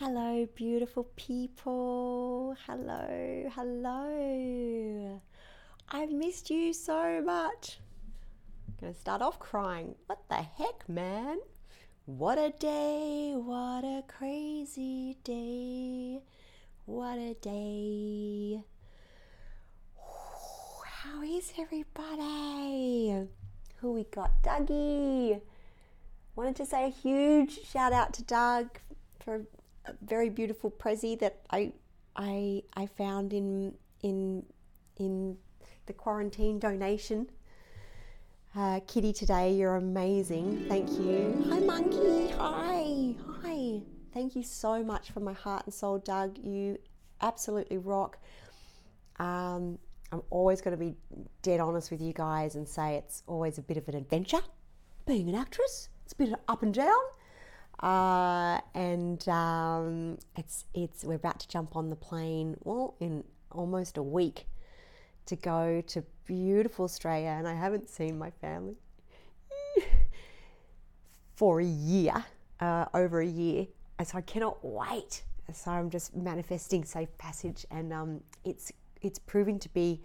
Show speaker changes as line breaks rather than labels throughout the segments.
Hello, beautiful people. Hello, hello. I've missed you so much. I'm gonna start off crying. What the heck, man? What a day, what a crazy day. What a day. How is everybody? Who we got? Dougie. Wanted to say a huge shout out to Doug for very beautiful prezi that I I I found in in in the quarantine donation. Uh, Kitty, today you're amazing. Thank you. Hi, monkey. Hi, hi. Thank you so much from my heart and soul, Doug. You absolutely rock. Um, I'm always going to be dead honest with you guys and say it's always a bit of an adventure being an actress. It's a bit of up and down. Uh, and um, it's it's we're about to jump on the plane. Well, in almost a week to go to beautiful Australia, and I haven't seen my family for a year, uh, over a year, and so I cannot wait. So I'm just manifesting safe passage, and um, it's it's proving to be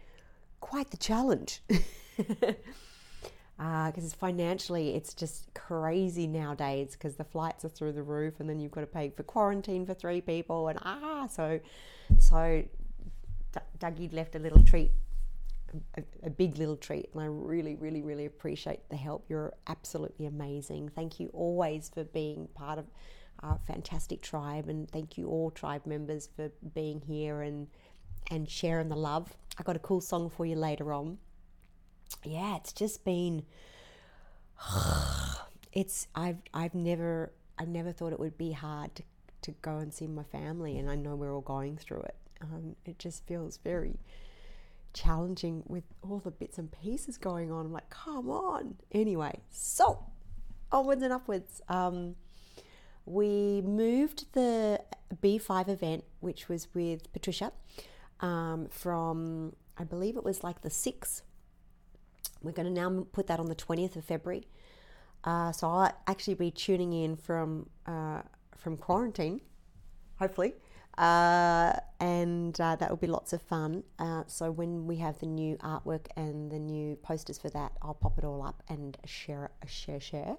quite the challenge. Because uh, financially, it's just crazy nowadays because the flights are through the roof, and then you've got to pay for quarantine for three people, and ah, so so D- Dougie left a little treat, a, a big little treat, and I really, really, really appreciate the help. You're absolutely amazing. Thank you always for being part of our fantastic tribe, and thank you all tribe members for being here and and sharing the love. I got a cool song for you later on. Yeah, it's just been it's I've I've never I never thought it would be hard to, to go and see my family and I know we're all going through it. Um, it just feels very challenging with all the bits and pieces going on. I'm like, come on. Anyway, so onwards and upwards. Um, we moved the B5 event, which was with Patricia, um, from I believe it was like the 6th. We're going to now put that on the 20th of February. Uh, so I'll actually be tuning in from uh, from quarantine, hopefully, uh, and uh, that will be lots of fun. Uh, so when we have the new artwork and the new posters for that, I'll pop it all up and share share share.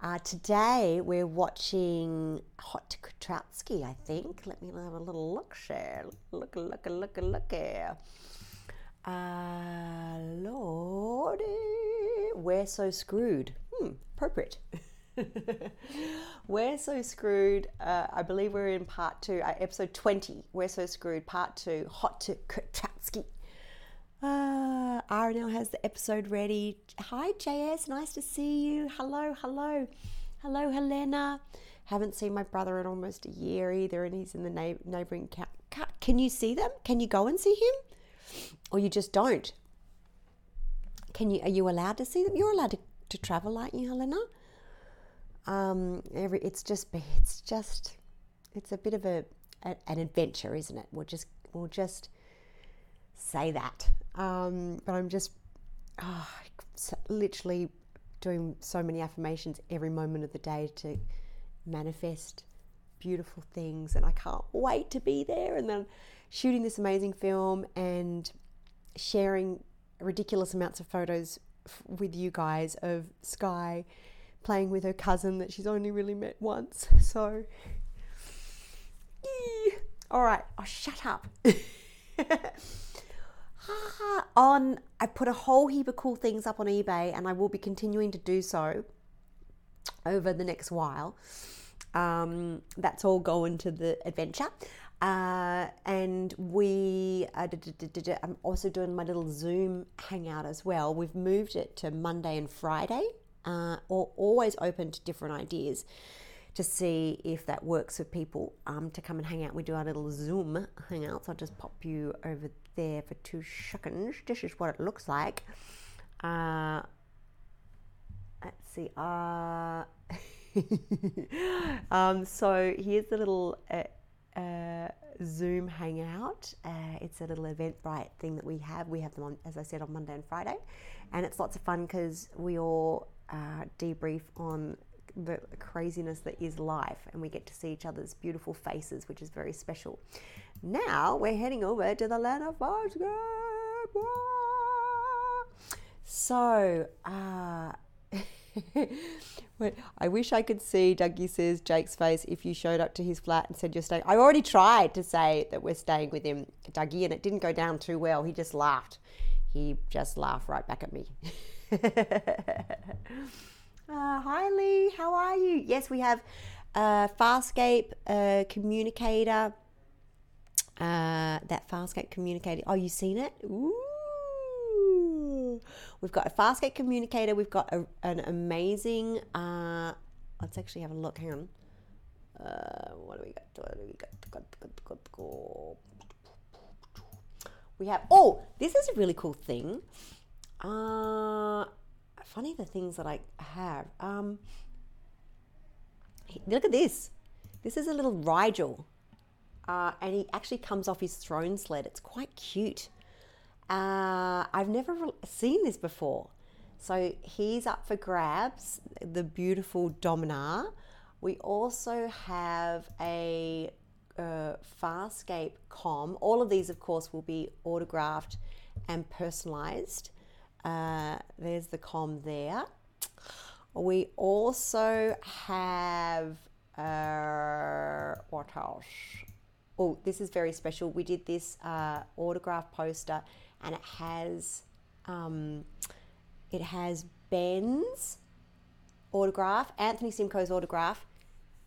Uh, today we're watching Hot to Kotrouski, I think. Let me have a little look, share. Look, look, look, look here. Uh, Lordy, we're so screwed. Hmm, appropriate. we're so screwed. Uh, I believe we're in part two, uh, episode 20. We're so screwed, part two, Hot to Kotrouski. Uh, RNL has the episode ready. Hi, JS. Nice to see you. Hello, hello. Hello, Helena. Haven't seen my brother in almost a year either, and he's in the neighboring camp. Can you see them? Can you go and see him? Or you just don't? Can you? Are you allowed to see them? You're allowed to, to travel, aren't you, Helena? Um, every it's just it's just it's a bit of a, a an adventure, isn't it? We'll just we'll just say that. Um, but I'm just oh, literally doing so many affirmations every moment of the day to manifest beautiful things, and I can't wait to be there. And then shooting this amazing film and sharing ridiculous amounts of photos f- with you guys of Sky playing with her cousin that she's only really met once. So, all right, oh, shut up. on I put a whole heap of cool things up on eBay and I will be continuing to do so over the next while. Um, that's all going to the adventure. Uh, and we, uh, I'm also doing my little Zoom hangout as well. We've moved it to Monday and Friday, uh, or always open to different ideas to see if that works for people um, to come and hang out. We do our little Zoom hangouts. I'll just pop you over there for two seconds. This is what it looks like. Uh, let's see. Uh, um, so here's the little uh, uh, Zoom hangout. Uh, it's a little Eventbrite thing that we have. We have them on, as I said, on Monday and Friday, and it's lots of fun because we all uh, debrief on the craziness that is life and we get to see each other's beautiful faces, which is very special. Now we're heading over to the land of Farscape. So, uh, I wish I could see Dougie says Jake's face if you showed up to his flat and said you're staying. I already tried to say that we're staying with him, Dougie, and it didn't go down too well. He just laughed. He just laughed right back at me. Uh, hi Lee, how are you? Yes, we have uh, Farscape uh, communicator. Uh, that Farscape communicator. Oh, you seen it? Ooh. We've got a Farscape communicator. We've got a, an amazing. Uh, let's actually have a look. Hang on. Uh, what do we got? What do we got? We have. Oh, this is a really cool thing. Uh, funny the things that I have. Um, look at this. This is a little Rygel. Uh, and he actually comes off his throne sled. It's quite cute. Uh, I've never re- seen this before. So he's up for grabs, the beautiful Dominar. We also have a uh, Farscape com. All of these, of course, will be autographed and personalized. Uh, there's the com there. We also have uh, what else? Oh, this is very special. We did this uh, autograph poster, and it has um, it has Ben's autograph, Anthony Simcoe's autograph,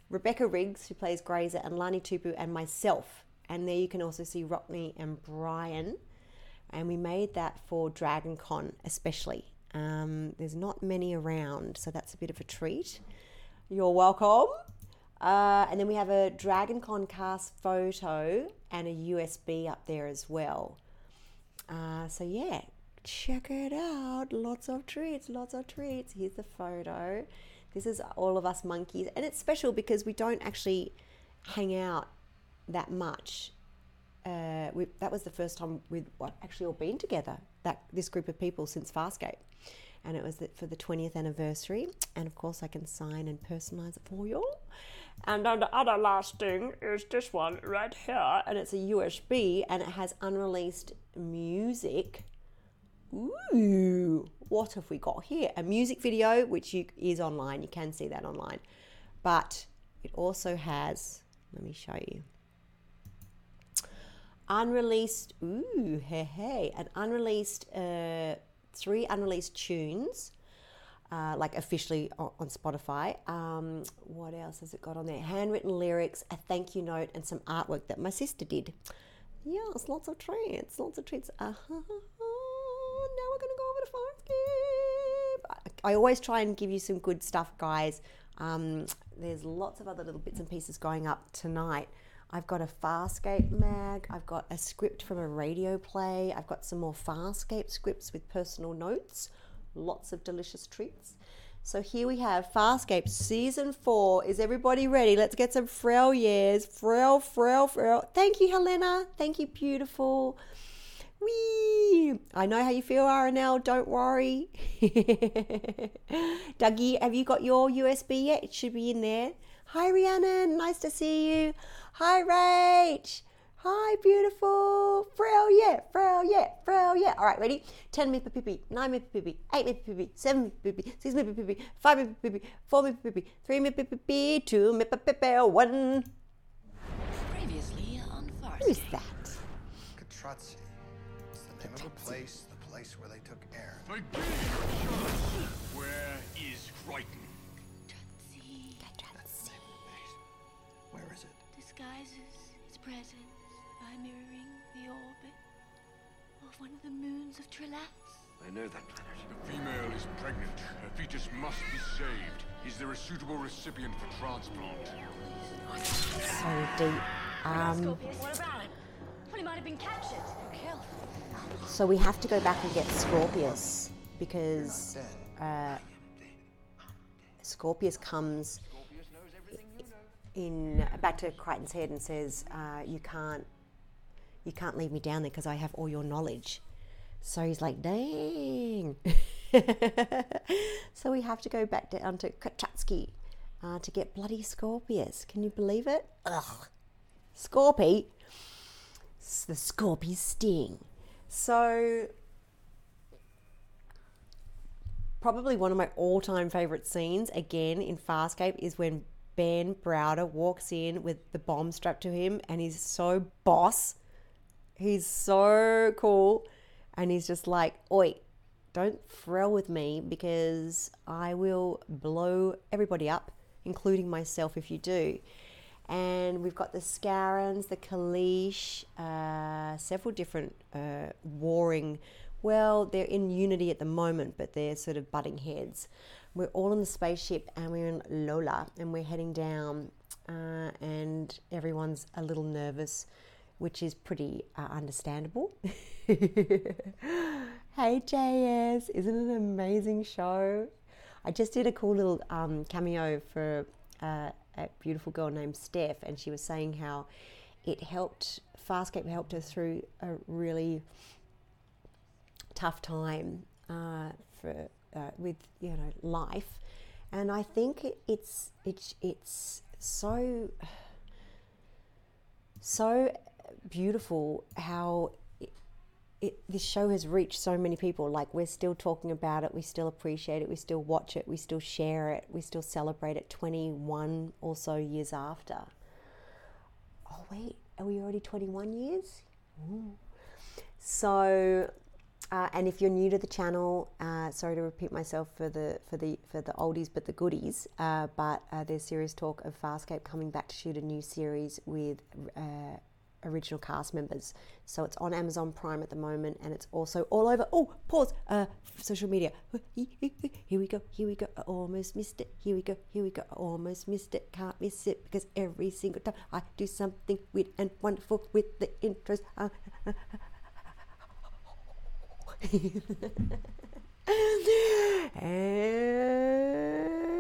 Rebecca Riggs, who plays Grayza, and Lani Tupu, and myself. And there you can also see Rockne and Brian. And we made that for Dragon Con, especially. Um, there's not many around, so that's a bit of a treat. You're welcome. Uh, and then we have a Dragon Con cast photo and a USB up there as well. Uh, so yeah, check it out. Lots of treats, lots of treats. Here's the photo. This is all of us monkeys, and it's special because we don't actually hang out that much. Uh, we, that was the first time we'd actually all been together. That this group of people since Farscape, and it was for the 20th anniversary. And of course, I can sign and personalize it for you. And then the other last thing is this one right here, and it's a USB, and it has unreleased music. Ooh, what have we got here? A music video, which you, is online. You can see that online, but it also has. Let me show you. Unreleased. Ooh, hey hey, an unreleased. Uh, three unreleased tunes uh, like officially on, on Spotify. Um, what else has it got on there? Handwritten lyrics, a thank you note, and some artwork that my sister did. Yes, lots of treats, lots of treats. Uh-huh. Now we're going to go over to Farscape. I always try and give you some good stuff, guys. Um, there's lots of other little bits and pieces going up tonight. I've got a Farscape mag. I've got a script from a radio play. I've got some more Farscape scripts with personal notes lots of delicious treats. So here we have Farscape season four. Is everybody ready? Let's get some frail years. Frail, frail, frail. Thank you, Helena. Thank you, beautiful. Wee! I know how you feel, RNL. Don't worry. Dougie, have you got your USB yet? It should be in there. Hi, Rhiannon. Nice to see you. Hi, Rach. Hi, beautiful. Frail, yeah, frail, yeah, frail, yeah. All right, ready? 10 me pipi, 9 me pipi, 8 me pipi, 7 me pipi, 6 me pipi, 5 me pipi, 4 me pipi, 3 me pipi, 2 me pipi, 1.
Previously on Farscape.
Who's that?
Katratzi. It's the name of a place, the place where they took air.
Where is Crichton?
See
Where is it?
disguises its presence one of the moons of Trelas.
I know that planet. The female is pregnant. Her fetus must be saved. Is there a suitable recipient for transplant?
So deep. Um,
What about him? Well, he might have been captured or killed.
so we have to go back and get Scorpius because uh, Scorpius comes in back to Crichton's head and says, uh, "You can't, you can't leave me down there because I have all your knowledge." So he's like, "Dang!" so we have to go back down to Kachatsky uh, to get bloody Scorpius. Can you believe it? Ugh, Scorpy. It's the Scorpy sting. So probably one of my all-time favorite scenes again in Farscape is when Ben Browder walks in with the bomb strapped to him and he's so boss. He's so cool and he's just like, "Oi, don't frill with me because I will blow everybody up, including myself if you do." And we've got the Scarrans, the Kalish, uh, several different uh, warring. Well, they're in unity at the moment, but they're sort of butting heads. We're all in the spaceship and we're in Lola and we're heading down, uh, and everyone's a little nervous, which is pretty uh, understandable. hey, JS, isn't it an amazing show? I just did a cool little um, cameo for uh, a beautiful girl named Steph, and she was saying how it helped, Farscape helped her through a really tough time uh, for uh, with you know life, and I think it's it's it's so so beautiful how it, it, this show has reached so many people. Like we're still talking about it, we still appreciate it, we still watch it, we still share it, we still celebrate it 21 or so years after. Oh, wait, are we already 21 years? So, uh, and if you're new to the channel, uh, sorry to repeat myself for the for the for the oldies but the goodies, uh, but uh, there's serious talk of Farscape coming back to shoot a new series with uh, original cast members. So it's on Amazon Prime at the moment, and it's also all over. Oh, pause. Uh, social media. Here we go. Here we go. I almost missed it. Here we go. Here we go. I almost missed it. Can't miss it because every single time I do something weird and wonderful with the intros. Uh, and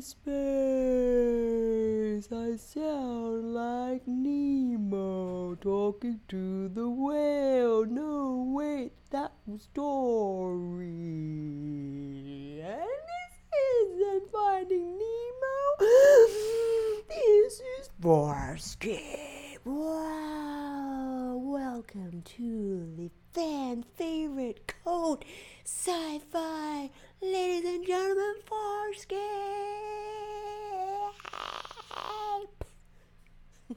space. I sound like Nemo talking to the whale. No, wait, that was Dory. And this isn't Finding Nemo. this is Farscape. Wow, welcome to the fan favorite cult sci fi, ladies and gentlemen, Farscape.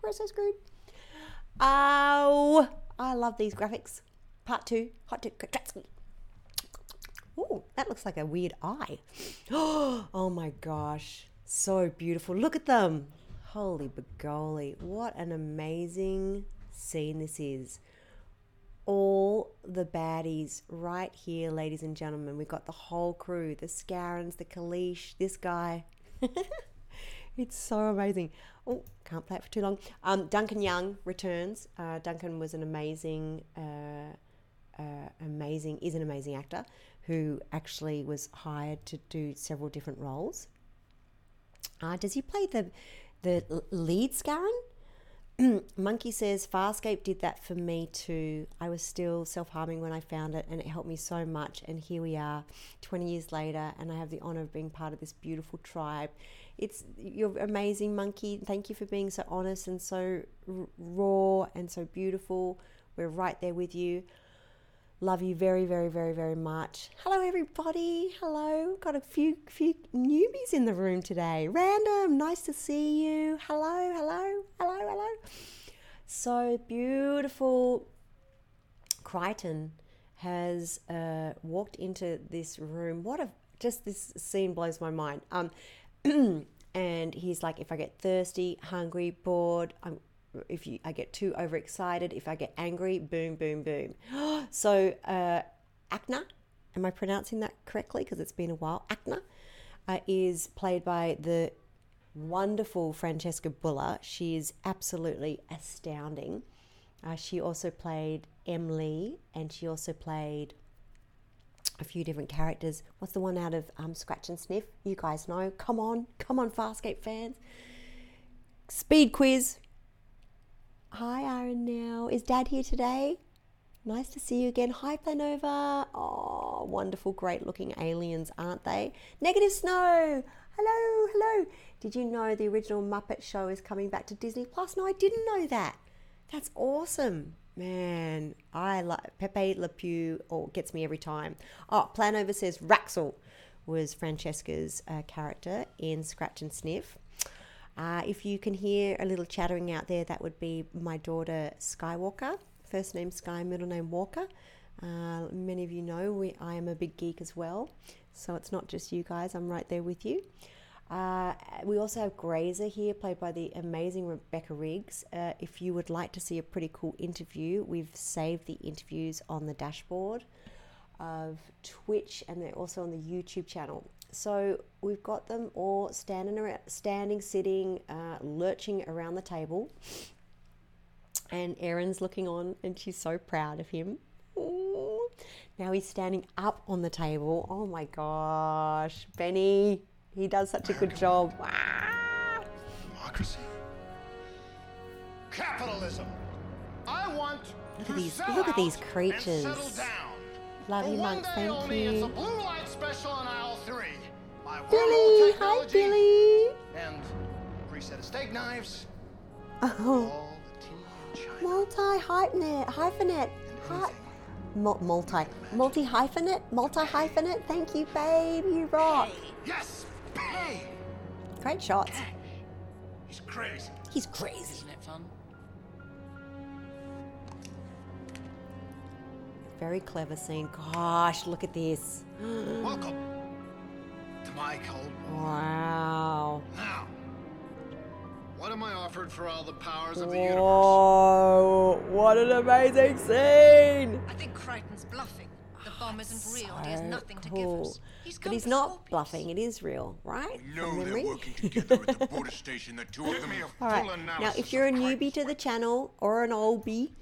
We're screwed. Oh, I love these graphics. Part two, hot tip, Kratratsky. Ooh, that looks like a weird eye. Oh my gosh. So beautiful. Look at them. Holy begoli. What an amazing scene this is. All the baddies right here, ladies and gentlemen. We've got the whole crew the Scarrans, the Kalish, this guy. it's so amazing. Oh, can't play it for too long. Um, Duncan Young returns. Uh, Duncan was an amazing. Uh, uh, amazing is an amazing actor who actually was hired to do several different roles. Uh, does he play the the lead Scarran? Monkey says Farscape did that for me too. I was still self harming when I found it, and it helped me so much. And here we are, 20 years later, and I have the honor of being part of this beautiful tribe. It's you're amazing, Monkey. Thank you for being so honest and so raw and so beautiful. We're right there with you. Love you very, very, very, very much. Hello, everybody. Hello. Got a few few newbies in the room today. Random. Nice to see you. Hello, hello, hello, hello. So beautiful. Crichton has uh, walked into this room. What a just this scene blows my mind. Um, and he's like, if I get thirsty, hungry, bored, I'm if you I get too overexcited, if I get angry, boom, boom, boom. so uh, Akhna, am I pronouncing that correctly? Because it's been a while. Akhna uh, is played by the wonderful Francesca Buller. She is absolutely astounding. Uh, she also played M'Lee, and she also played a few different characters. What's the one out of um, Scratch and Sniff? You guys know. Come on, come on, Farscape fans. Speed quiz. Hi, Aaron. Now is Dad here today? Nice to see you again. Hi, Planova. Oh, wonderful, great looking aliens, aren't they? Negative Snow. Hello, hello. Did you know the original Muppet show is coming back to Disney Plus? No, I didn't know that. That's awesome. Man, I like Pepe Le Pew or gets me every time. Oh, Planover says Raxil was Francesca's uh, character in Scratch and Sniff. Uh, if you can hear a little chattering out there, that would be my daughter Skywalker. First name Sky, middle name Walker. Uh, many of you know we, I am a big geek as well, so it's not just you guys, I'm right there with you. Uh, we also have Grayza here, played by the amazing Rebecca Riggs. Uh, if you would like to see a pretty cool interview, we've saved the interviews on the dashboard of Twitch and they're also on the YouTube channel. So we've got them all standing, around, standing, sitting, uh, lurching around the table. And Aeryn's looking on and she's so proud of him. Ooh. Now he's standing up on the table. Oh my gosh. Benny, he does such a good job.
Democracy. Capitalism. I want
Look at these- look at these creatures. Love you, Monks. Thank you. Billy, hi
technology
Billy.
And free set of steak knives.
Oh,
All the tea
multi hyphenate, hyphenate, hi, multi, multi hyphenate, multi hyphenate. Thank you, babe. You rock.
Yes! Pay!
Great shots.
He's crazy.
He's crazy.
Isn't it fun?
Very clever scene. Gosh, look at this.
Welcome to my cold war.
Wow.
Now, what am I offered for all the powers of the universe?
Whoa, what an amazing scene!
I think Crichton's bluffing. The oh, bomb isn't real and he has
So
nothing to give
cool.
us. He's
But he's not
Scorpius.
bluffing, it is real, right?
We know they're working together at the border station, the two of them.
All right. Now, if you're a newbie to the channel or an oldie,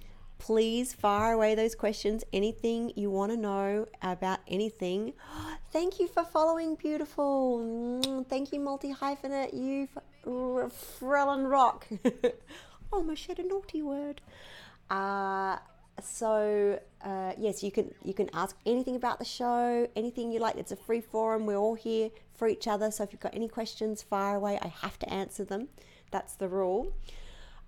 please fire away those questions. Anything you want to know about anything. Thank you for following, beautiful. Thank you, multi hyphenate. You, f- Frellin Rock. Almost said a naughty word. Uh, so uh, yes, you can you can ask anything about the show, anything you like. It's a free forum. We're all here for each other. So if you've got any questions, fire away. I have to answer them. That's the rule.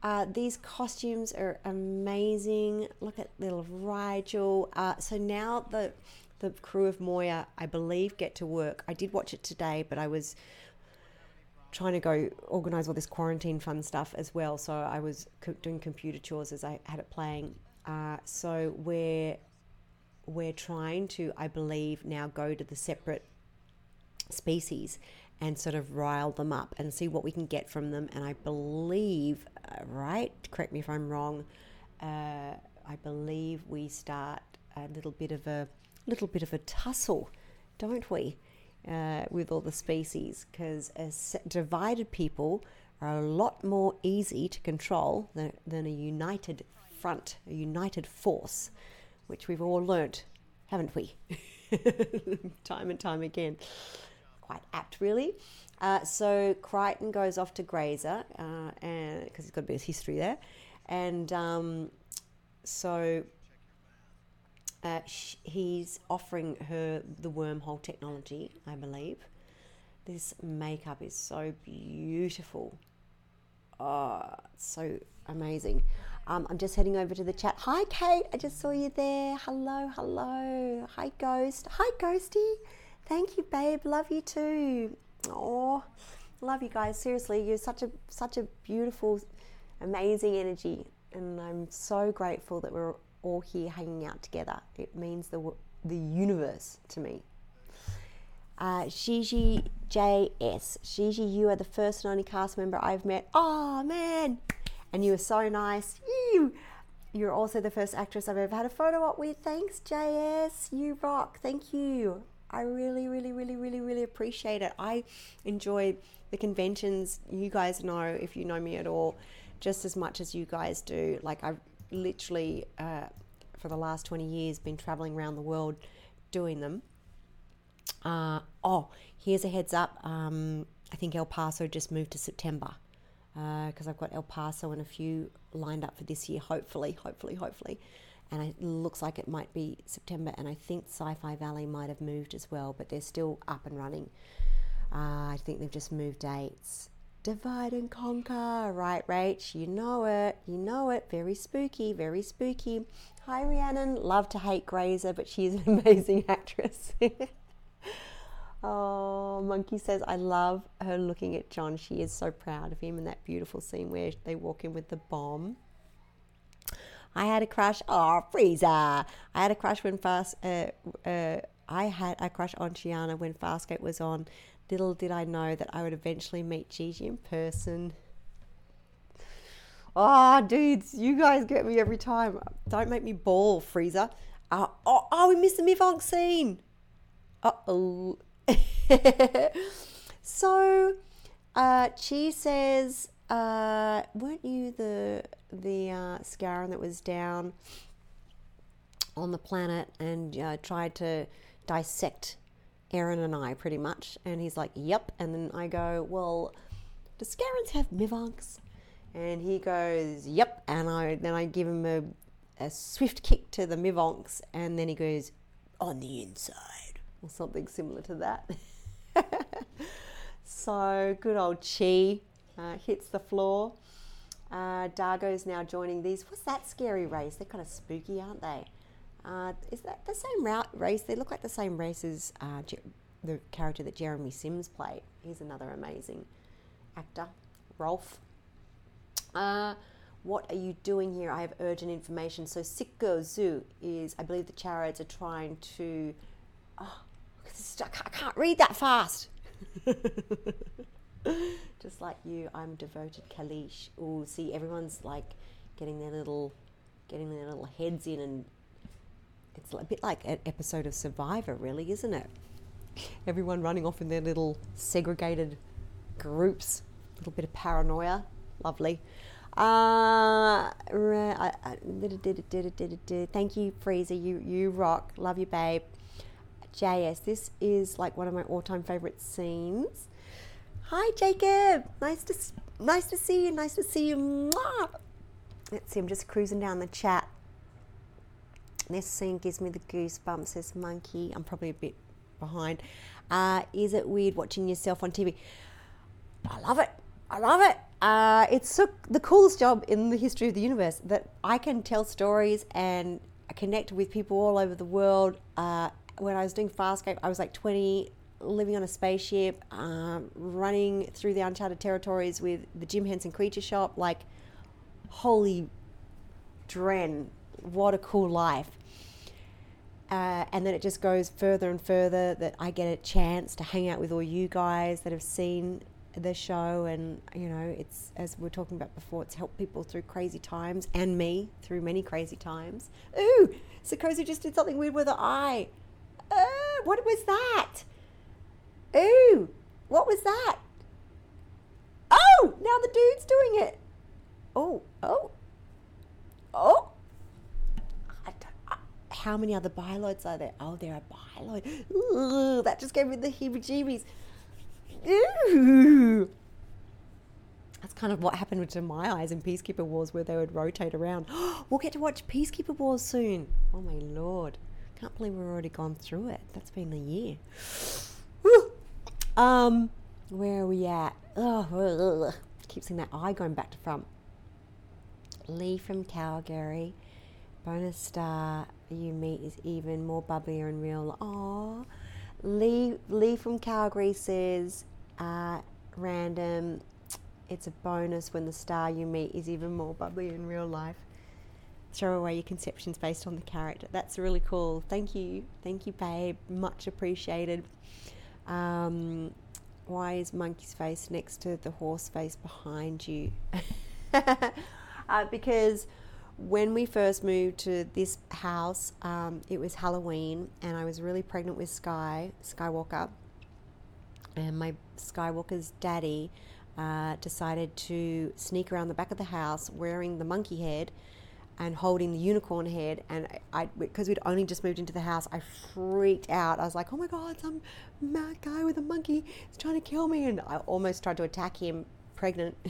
Uh, these costumes are amazing. Look at little Rygel. Uh, so now the the crew of Moya, I believe, get to work. I did watch it today, but I was trying to go organize all this quarantine fun stuff as well. So I was co- doing computer chores as I had it playing. Uh, so we're we're trying to, I believe, now go to the separate species and sort of rile them up and see what we can get from them. And I believe, right? Correct me if I'm wrong. Uh, I believe we start a little bit of a little bit of a tussle, don't we, uh, with all the species? Because divided people are a lot more easy to control than, than a united front, a united force, which we've all learnt, haven't we? time and time again. Quite apt, really. Uh, so Crichton goes off to Grayza, uh, and because he's got a bit of history there, and um, so uh, sh- he's offering her the wormhole technology, I believe. This makeup is so beautiful. Oh, so amazing. Um, I'm just heading over to the chat. Hi, Kate. I just saw you there. Hello, hello. Hi, Ghost. Hi, Ghosty. Thank you, babe. Love you too. Oh, love you guys. Seriously, you're such a such a beautiful, amazing energy, and I'm so grateful that we're all here hanging out together. It means the the universe to me. Uh, Shiji JS. Shiji, you are the first and only cast member I've met. Oh man, and you were so nice. You. You're also the first actress I've ever had a photo op with. Thanks, JS. You rock. Thank you. I really, really, really, really, really appreciate it. I enjoy the conventions. You guys know, if you know me at all, just as much as you guys do. Like, I've literally, uh, for the last 20 years, been traveling around the world doing them. Uh, oh, here's a heads up. Um, I think El Paso just moved to September because I've got El Paso and a few lined up for this year, hopefully, hopefully, hopefully. And it looks like it might be September, and I think Sci Fi Valley might have moved as well, but they're still up and running. Uh, I think they've just moved dates. Divide and conquer, right, Rach? You know it, you know it. Very spooky, very spooky. Hi, Rhiannon. Love to hate Grayza, but she's an amazing actress. Oh, Monkey says, I love her looking at John. She is so proud of him in that beautiful scene where they walk in with the bomb. I had a crush. Oh, Freezer. I had a crush when Fast. Uh, uh, I had a crush on Chiana when Farscape was on. Little did I know that I would eventually meet Gigi in person. Oh, dudes, you guys get me every time. Don't make me bawl, Freezer. Uh, oh, oh, we missed the Mivonk scene. Uh oh. so, uh, Chi says, uh, weren't you the the uh, Scarran that was down on the planet and uh, tried to dissect Aeryn and I pretty much? And he's like, yep. And then I go, well, do Scarrans have Mivonks? And he goes, yep. And I then I give him a, a swift kick to the Mivonks, and then he goes, on the inside or something similar to that. so good old Chi uh, hits the floor. Uh, Dargo's now joining these. What's that scary race? They're kind of spooky, aren't they? Uh, is that the same route race? They look like the same race as uh, the character that Jeremy Sims played. He's another amazing actor, Rolf. Uh, what are you doing here? I have urgent information. So Sikozu is, I believe the Charrids are trying to. Oh, I can't read that fast. Just like you, I'm devoted Kalish. Oh, see, everyone's like getting their little, getting their little heads in, and it's a bit like an episode of Survivor, really, isn't it? Everyone running off in their little segregated groups. A little bit of paranoia. Lovely. Uh, thank you, Freezer. You you rock. Love you, babe. JS, this is like one of my all-time favorite scenes. Hi, Jacob. Nice to nice to see you. Nice to see you. Mwah. Let's see. I'm just cruising down the chat. This scene gives me the goosebumps. Says monkey. I'm probably a bit behind. Uh, is it weird watching yourself on TV? I love it. I love it. Uh, it's the coolest job in the history of the universe that I can tell stories and connect with people all over the world. Uh, when I was doing Farscape, I was like 20, living on a spaceship, um, running through the uncharted territories with the Jim Henson Creature Shop. Like, holy Dren, what a cool life. Uh, and then it just goes further and further that I get a chance to hang out with all you guys that have seen the show and you know it's as we are talking about before it's helped people through crazy times and me through many crazy times ooh Sikozu just did something weird with her eye uh, what was that ooh what was that oh now the dude's doing it oh oh oh I how many other Bioloids are there? Oh, there are Bioloids. Ooh, that just gave me the heebie-jeebies. Ooh. That's kind of what happened to my eyes in Peacekeeper Wars, where they would rotate around. we'll get to watch Peacekeeper Wars soon. Oh my lord! Can't believe we've already gone through it. That's been a year. Um, where are we at? Oh, ugh. keep seeing that eye going back to front. Lee from Calgary. Bonus star you meet is even more bubblier and real. Oh, Lee Lee from Calgary says, uh, random. It's a bonus when the star you meet is even more bubbly in real life. Throw away your conceptions based on the character. That's really cool. Thank you, thank you, babe. Much appreciated. Um, why is monkey's face next to the horse face behind you? uh, because when we first moved to this house, um, it was Halloween, and I was really pregnant with Sky Skywalker, and my Skywalker's daddy uh, decided to sneak around the back of the house wearing the monkey head and holding the unicorn head. And I, because we'd only just moved into the house, I freaked out. I was like, "Oh my god, some mad guy with a monkey is trying to kill me!" And I almost tried to attack him, pregnant.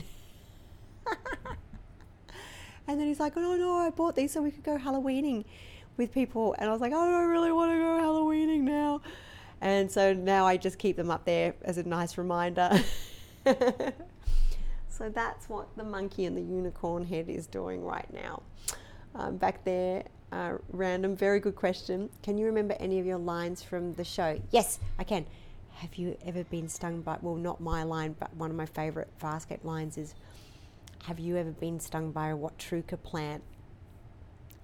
and then he's like, "Oh no, I bought these so we could go Halloweening with people." And I was like, Oh, "I don't really want to go Halloweening now." And so now I just keep them up there as a nice reminder. so that's what the monkey and the unicorn head is doing right now. Um, back there, uh, random, very good question. Can you remember any of your lines from the show? Yes, I can. Have you ever been stung by, well, not my line, but one of my favourite Farscape lines is Have you ever been stung by a Watruka plant?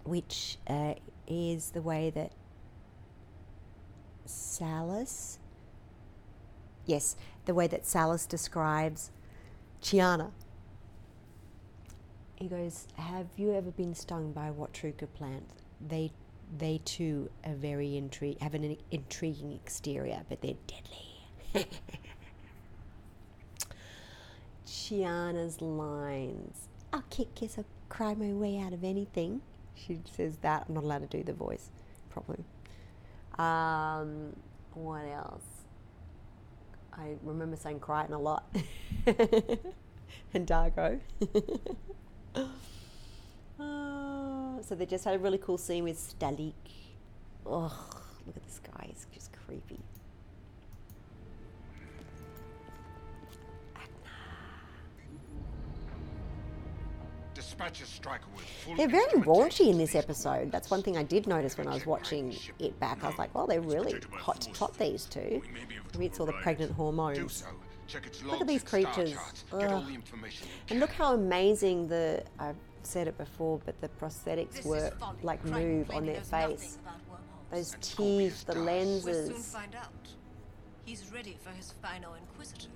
Which uh, is the way that Salus, yes, the way that Salus describes Chiana. He goes, "Have you ever been stung by a Watruka plant? They, they too are very intri- have an intriguing exterior, but they're deadly." Chiana's lines. I'll kick, kiss, or cry my way out of anything. She says that. I'm not allowed to do the voice properly. Um, what else? I remember saying Crichton a lot. and Dargo. oh, so they just had a really cool scene with Staleek. Oh, look at this guy. He's just creepy. They're very raunchy in this episode. That's one thing I did notice when I was watching it back. I was like, well, they're really hot to tot, these two. Maybe it's all the pregnant hormones.
so. Check its
Look at these creatures.
charts. Get all
Ugh.
the information you
And look how amazing the, I've said it before, but the prosthetics
This
work, like move on their face. Those teeth, the
does.
We'll soon
lenses.
He's ready for his final inquisitor.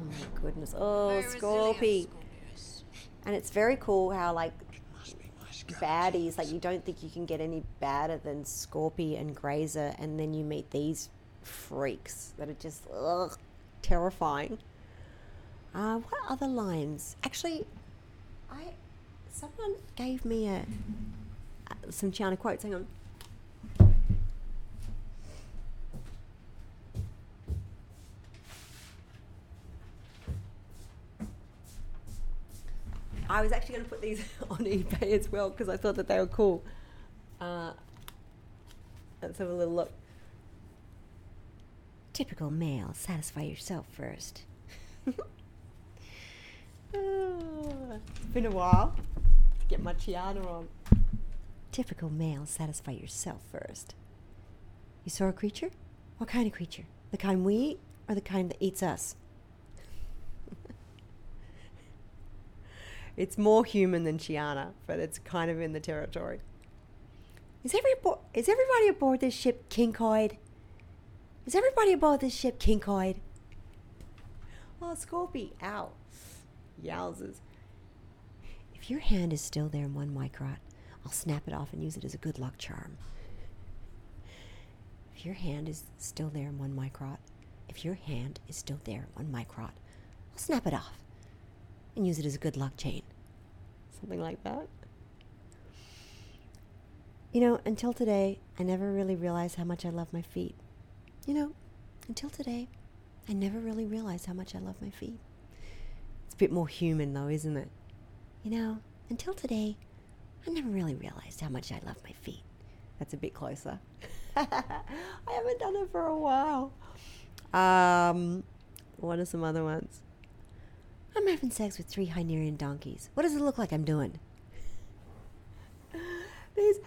Oh my goodness. Oh,
Very resilient,
Scorpy. And it's very cool how, like, baddies, like, you don't think you can get any badder than Scorpy and Grayza, and then you meet these freaks that are just, ugh, terrifying. Uh, what other lines? Actually, I someone gave me a uh, some Chiana quotes. Hang on. I was actually going to put these on eBay as well because I thought that they were cool. Uh, let's have a little look. Typical male, satisfy yourself first. Oh, it's been a while. Get my Chiana on. Typical male, satisfy yourself first. You saw a creature? What kind of creature? The kind we eat or the kind that eats us? It's more human than Chiana, but it's kind of in the territory. Is every abo- is everybody aboard this ship kinkoid? Is everybody aboard this ship kinkoid? Oh, Scorpy, ow. Yowzers. If your hand is still there in one microt, I'll snap it off and use it as a good luck charm. If your hand is still there in one microt, if your hand is still there in one microt, I'll snap it off and use it as a good luck chain. Something like that. You know, until today, I never really realized how much I love my feet. You know, until today, I never really realized how much I love my feet. It's a bit more human, though, isn't it? You know, until today, I never really realized how much I love my feet. That's a bit closer. I haven't done it for a while. Um, what are some other ones? I'm having sex with three Hynerian donkeys. What does it look like I'm doing? These,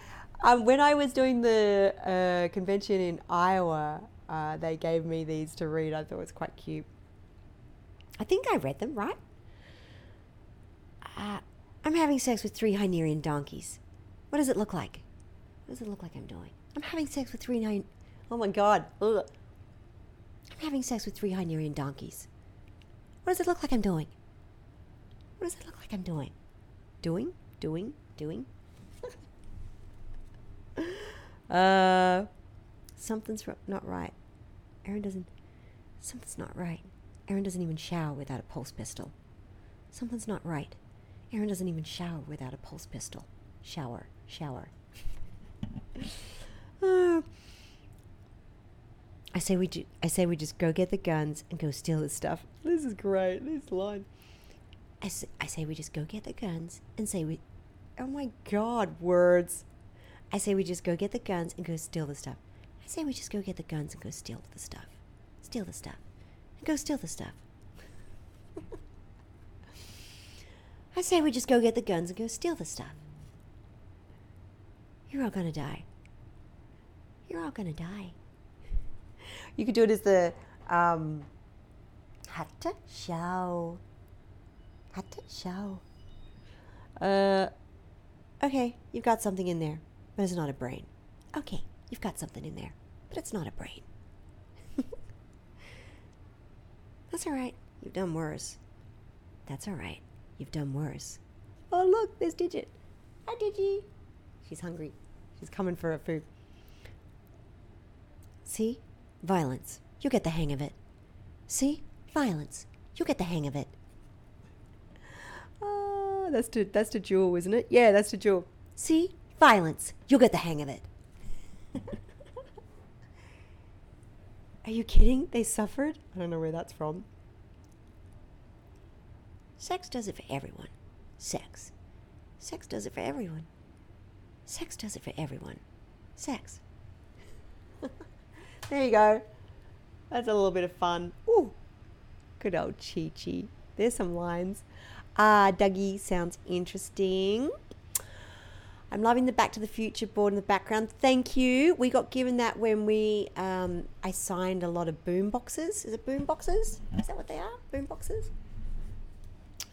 um, when I was doing the uh, convention in Iowa, uh, they gave me these to read. I thought it was quite cute. I think I read them, right? Uh, I'm having sex with three Hynerian donkeys. What does it look like? What does it look like I'm doing? I'm having sex with three Hyn... Oh my god. Ugh. I'm having sex with three Hynerian donkeys. What does it look like I'm doing? What does it look like I'm doing? Doing? Doing? Doing? uh, something's not right. Aeryn doesn't. Something's not right. Aeryn doesn't even shower without a pulse pistol. Something's not right. Aeryn doesn't even shower without a pulse pistol. Shower, shower. Uh, I say we ju- I say we just go get the guns and go steal the stuff. This is great. This line. I, I say we just go get the guns and say we. Oh my God, words. I say we just go get the guns and go steal the stuff. I say we just go get the guns and go steal the stuff. Steal the stuff. And go steal the stuff. I say we just go get the guns and go steal the stuff. You're all gonna die. You're all gonna die. You could do it as the um, Shao. Hatta Shao. Uh, okay, you've got something in there, but it's not a brain. Okay, you've got something in there, but it's not a brain. That's all right. You've done worse. That's all right. You've done worse. Oh, look, there's Digit. Hi, Digi. She's hungry. She's coming for her food. See? Violence. You'll get the hang of it. See? Violence. You'll get the hang of it. That's to that's to Jool, isn't it? Yeah, that's to Jool. See? Violence. You'll get the hang of it. Are you kidding? They suffered? I don't know where that's from. Sex does it for everyone. Sex. Sex does it for everyone. Sex does it for everyone. Sex. there you go. That's a little bit of fun. Ooh. Good old Chi Chi. There's some lines. Ah, Dougie sounds interesting. I'm loving the Back to the Future board in the background. Thank you. We got given that when we um, I signed a lot of boom boxes. Is it boom boxes? Is that what they are? Boom boxes.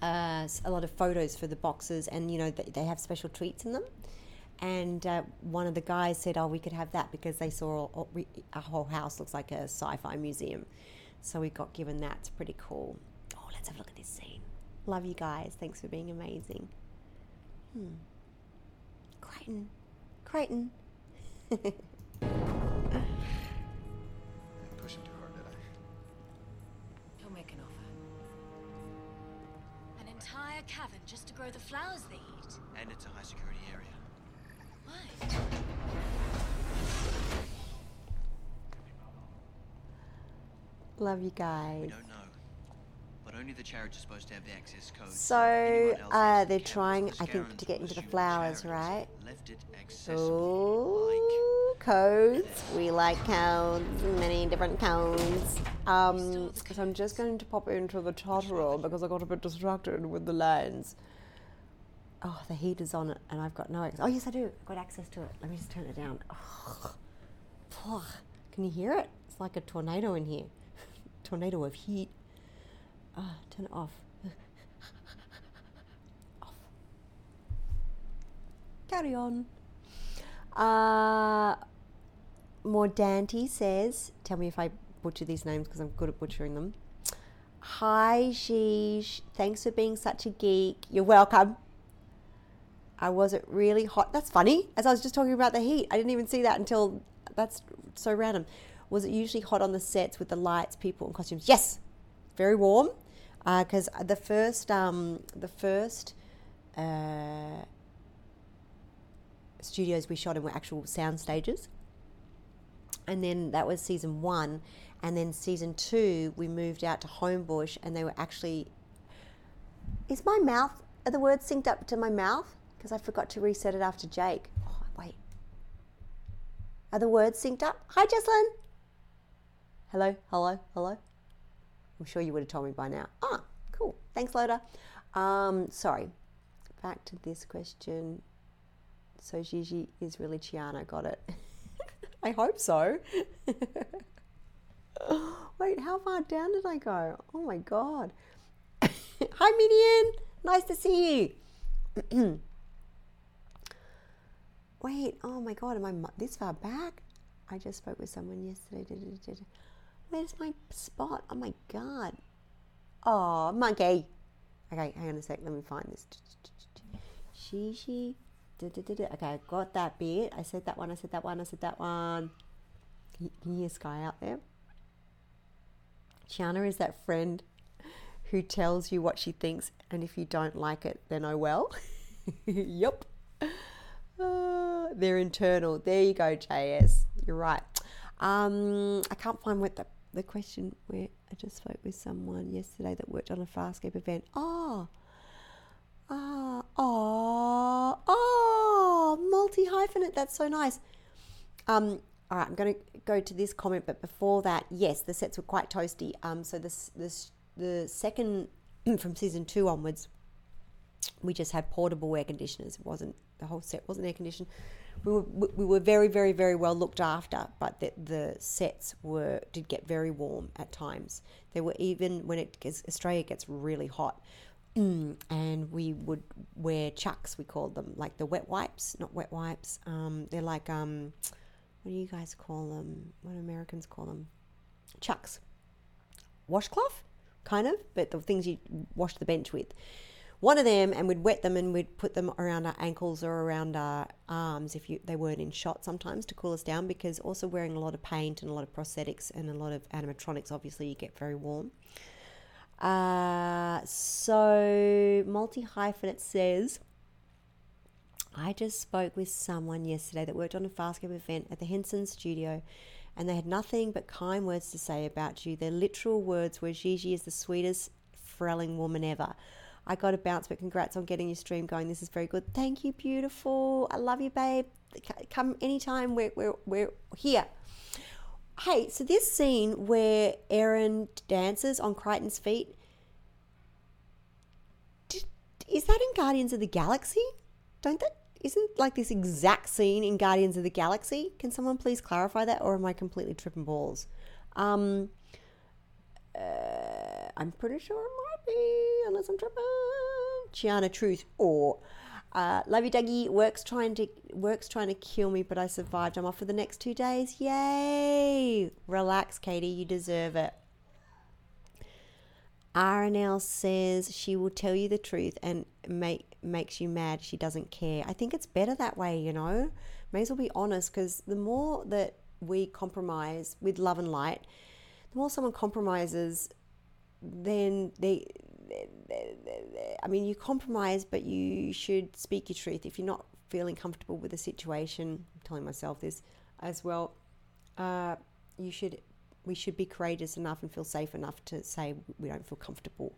Uh, a lot of photos for the boxes, and you know they, have special treats in them. And uh, one of the guys said, "Oh, we could have that because they saw a, we- a whole house looks like a sci-fi museum." So we got given that. It's pretty cool. Oh, let's have a look at this scene. Love you guys. Thanks for being amazing. Hmm. Crichton. Crichton.
Didn't him too hard, did I?
He'll make an offer.
An entire cavern just to grow the flowers they eat.
And it's a high security area.
Why?
Love you
We
guys.
Don't know. But only the chariot is supposed to have the access code.
So, uh, they're trying. I think, to get into the flowers, right?
Left it accessible.
Oh, codes. We like codes, many different codes. Um, so I'm just going to pop into the chat room because I got a bit distracted with the lines. Oh, the heat is on it, and I've got no. Ex- oh, yes, I do. I've got access to it. Let me just turn it down. Oh, can you hear it? It's like a tornado in here. tornado of heat. Ah, turn it off. off. Carry on. Uh, Mordanti says, tell me if I butcher these names because I'm good at butchering them. Hi, Sheesh. Thanks for being such a geek. You're welcome. I wasn't really hot. That's funny. As I was just talking about the heat, I didn't even see that until that's so random. Was it usually hot on the sets with the lights, people, and costumes? Yes, very warm. Because the first, um, the first uh, studios we shot in were actual sound stages, and then that was season one, and then season two we moved out to Homebush, and they were actually. Is my mouth? Are the words synced up to my mouth? Because I forgot to reset it after Jake. Oh, wait. Are the words synced up? Hi, Jesslyn. Hello, hello, hello. I'm sure you would have told me by now. Ah, cool. Thanks, Loda. Um, sorry. Back to this question. So Gigi is really Chiana. Got it. I hope so. Wait, how far down did I go? Oh my god. Hi, Midian. Nice to see you. Wait, oh my god, am I this far back? I just spoke with someone yesterday. Where's my spot? Oh my god. Oh, monkey. Okay, hang on a sec. Let me find this. Da, da. Okay, I got that bit. I said that one. I said that one. I said that one. Can you, can you hear Sky out there? Chiana is that friend who tells you what she thinks, and if you don't like it, then oh well. yep. Uh, they're internal. There you go, JS. You're right. Um, I can't find what the, the question where I just spoke with someone yesterday that worked on a Farscape event. Oh, ah, oh, oh, multi hyphenate. That's so nice. Um, all right, I'm going to go to this comment, but before that, yes, the sets were quite toasty. Um, so this, this, the second from season two onwards, we just had portable air conditioners. It wasn't the whole set wasn't air conditioned. We were we were very very very well looked after, but the, the sets were did get very warm at times. They were even when it gets Australia gets really hot. and we would wear chucks, we called them, like the wet wipes, not wet wipes. Um, they're like, um, what do you guys call them? What do Americans call them? Chucks. Washcloth, kind of, but the things you wash the bench with. One of them, and we'd wet them and we'd put them around our ankles or around our arms if you, they weren't in shot sometimes to cool us down because also wearing a lot of paint and a lot of prosthetics and a lot of animatronics, obviously, you get very warm. Uh, so, multi hyphenate says, I just spoke with someone yesterday that worked on a Farscape event at the Henson studio, and they had nothing but kind words to say about you. Their literal words were Gigi is the sweetest, frelling woman ever. I got a bounce, but congrats on getting your stream going. This is very good. Thank you, beautiful. I love you, babe. Come anytime. We're, we're, we're here. Hey, so this scene where Aeryn dances on Crichton's feet, did, is that in Guardians of the Galaxy? Don't that isn't like this exact scene in Guardians of the Galaxy? Can someone please clarify that, or am I completely tripping balls? Um, uh, I'm pretty sure it be, unless I'm tripping. Chiana Truth or uh, love you, Dougie. Work's trying to work's trying to kill me, but I survived. I'm off for the next two days. Yay! Relax, Katie. You deserve it. RNL says she will tell you the truth and make makes you mad. She doesn't care. I think it's better that way, you know. May as well be honest, because the more that we compromise with love and light, the more someone compromises, then they. I mean, you compromise, but you should speak your truth. If you're not feeling comfortable with the situation, I'm telling myself this as well. Uh, you should we should be courageous enough and feel safe enough to say we don't feel comfortable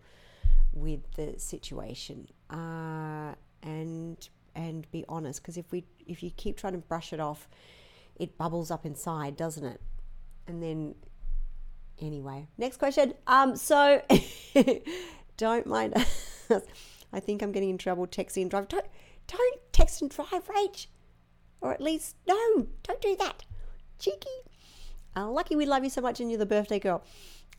with the situation uh, and and be honest because if we if you keep trying to brush it off it bubbles up inside doesn't it and then anyway next question um so don't mind i think i'm getting in trouble texting and drive don't don't text and drive rach or at least no don't do that cheeky uh, lucky we love you so much and you're the birthday girl.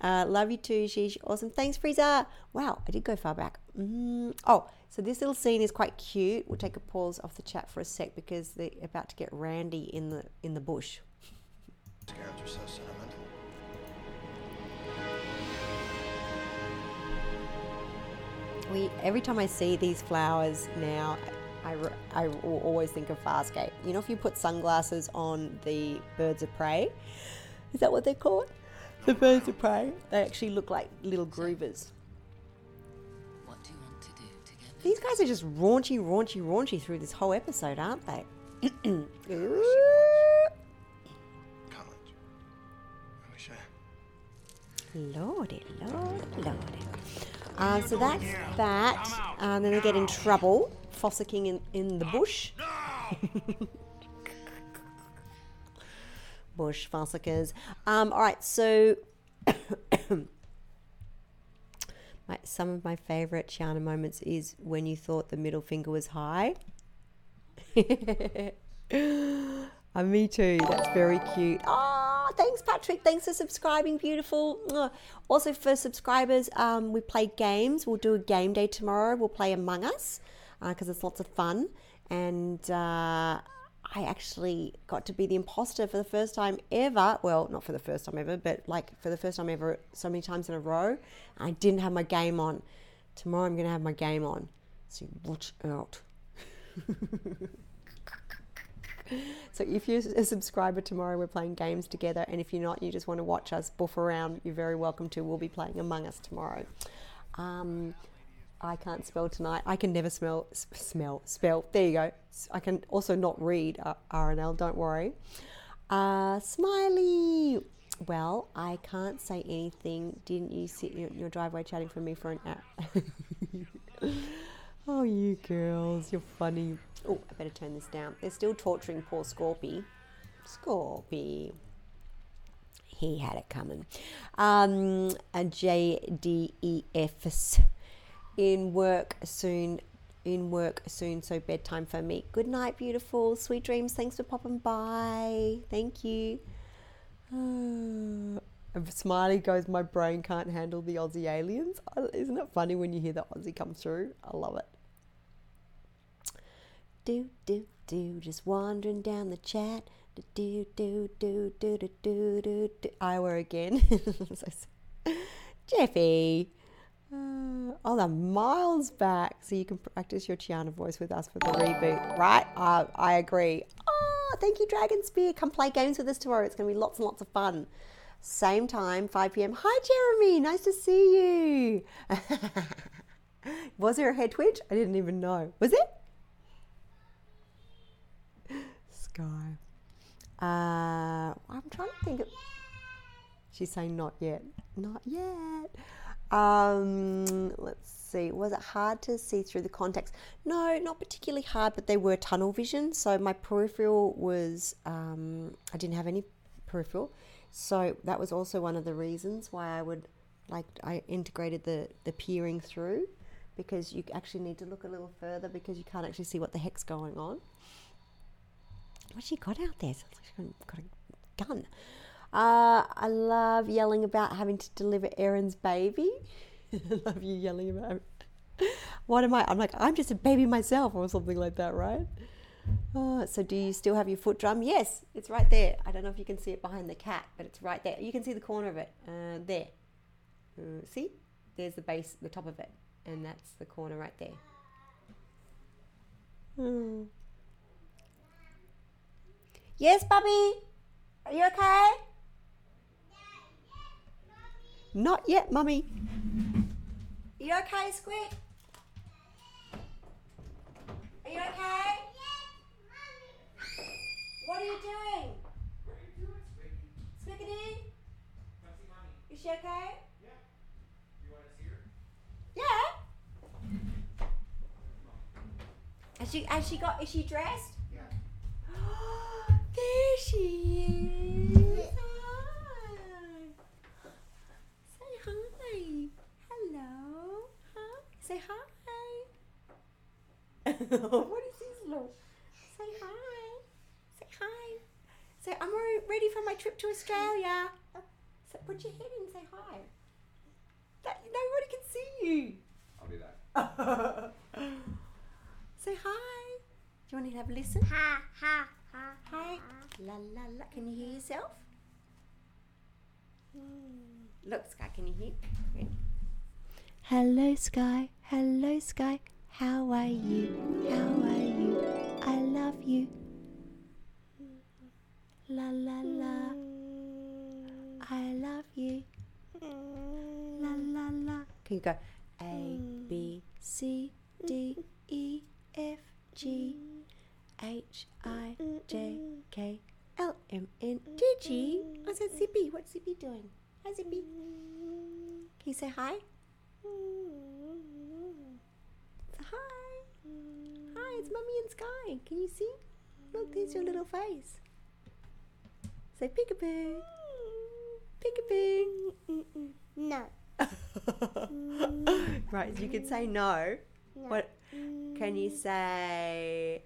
Uh, love you too, Sheesh. Awesome. Thanks, Frieza. Wow, I did go far back. Mm. Oh, so this little scene is quite cute. We'll take a pause off the chat for a sec because they're about to get randy in the in the bush. We every time I see these flowers now, I, re- I will always think of Farscape. You know, if you put sunglasses on the birds of prey, is that what they're called? The birds of prey. They actually look like little groovers.
What do you want to do to get
These guys are just raunchy, raunchy, raunchy through this whole episode, aren't they? Lordy, lordy, lordy. Uh, so that's that. And then they get in trouble, fossicking in, in the bush. bush fossickers. Um, all right, so my, some of my favorite Chiana moments is when you thought the middle finger was high. Uh, me too. That's very cute. Oh, thanks, Patrick. Thanks for subscribing. Beautiful. Also, for subscribers, um, we play games. We'll do a game day tomorrow. We'll play Among Us because it's lots of fun. And uh, I actually got to be the imposter for the first time ever. Well, not for the first time ever, but like for the first time ever, so many times in a row. I didn't have my game on. Tomorrow, I'm going to have my game on. So watch out. So if you're a subscriber tomorrow, we're playing games together. And if you're not, you just want to watch us buff around, you're very welcome to. We'll be playing Among Us tomorrow. Um, I can't spell tonight. I can never smell, smell, spell. There you go. I can also not read uh, RNL. Don't worry. Uh, Smiley. Well, I can't say anything. Didn't you sit in your driveway chatting for me for an hour? oh, you girls, you're funny. Oh, I better turn this down. They're still torturing poor Scorpy. Scorpy. He had it coming. Um, a JDEFs in work soon. In work soon, so bedtime for me. Good night, beautiful. Sweet dreams. Thanks for popping by. Thank you. Uh, Smiley goes, My brain can't handle the Aussie aliens. Uh, Isn't it funny when you hear the Aussie come through? I love it do do do, just wandering down the chat. Do do do do do do do. do. I were again. Jeffy. Uh, oh, they're miles back, so you can practice your Chiana voice with us for the reboot, right? Uh, I agree. Oh, thank you, Dragon Spear. Come play games with us tomorrow. It's going to be lots and lots of fun. Same time, 5 p.m. Hi, Jeremy. Nice to see you. Was there a head twitch? I didn't even know. Was it? Uh, I'm trying to think of. She's saying not yet. Not yet. Um, let's see. Was it hard to see through the contacts? No, not particularly hard, but they were tunnel vision. So my peripheral was. Um, I didn't have any peripheral, so that was also one of the reasons why I would like I integrated the the peering through because you actually need to look a little further because you can't actually see what the heck's going on. What's she got out there? Sounds like she's got a gun. Uh, I love yelling about having to deliver Aeryn's baby. I love you yelling about what am I? I'm like, I'm just a baby myself, or something like that, right? Uh, so, do you still have your foot drum? Yes, it's right there. I don't know if you can see it behind the cat, but it's right there. You can see the corner of it. Uh, there. Uh, see? There's the base, the top of it, and that's the corner right there. Hmm. Yes, Bubby? Are you okay? Not yet, Mummy. You okay, Squid? Are you okay? What are you doing? What are you doing, Squiggy? Squiggity? Is she okay? Yeah. You want to see her? Yeah. Has she has she got is she dressed? Yeah. there she is. Hi. Say hi. Hello. Huh? Say hi. what is this look? Say hi. Say hi. Say I'm re- ready for my trip to Australia. So put your head in and say hi. That nobody can see you.
I'll do that.
Say hi. Do you want to have a listen?
Ha ha ha.
Hi. La la la. Can you hear yourself? Look, Sky, can you hear? Ready? Hello, Sky. Hello, Sky. How are you? How are you? I love you. La la la. I love you. La la la. Can you go A B C D E F G H I J K L M N T G. I said Zippy. What's Zippy doing? Hi Zippy. Can you say hi? Hi. Hi, it's Mummy and Sky. Can you see? Look, there's your little face. Say peekaboo. Peekaboo.
No.
right, you can say no. What can you say?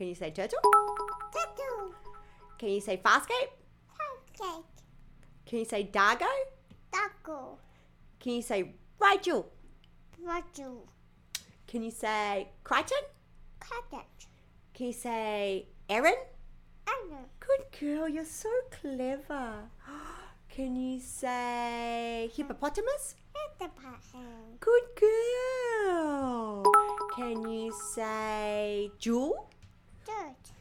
Can you say turtle?
Tattoo.
Can you say farscape?
Cake.
Can you say dargo?
Taco.
Can you say Rygel?
Raju.
Can you say Crichton?
Cottage.
Can you say Aeryn?
Anna.
Good girl, you're so clever. Can you say hippopotamus?
Button.
Good girl. Can you say jool?
Dirt.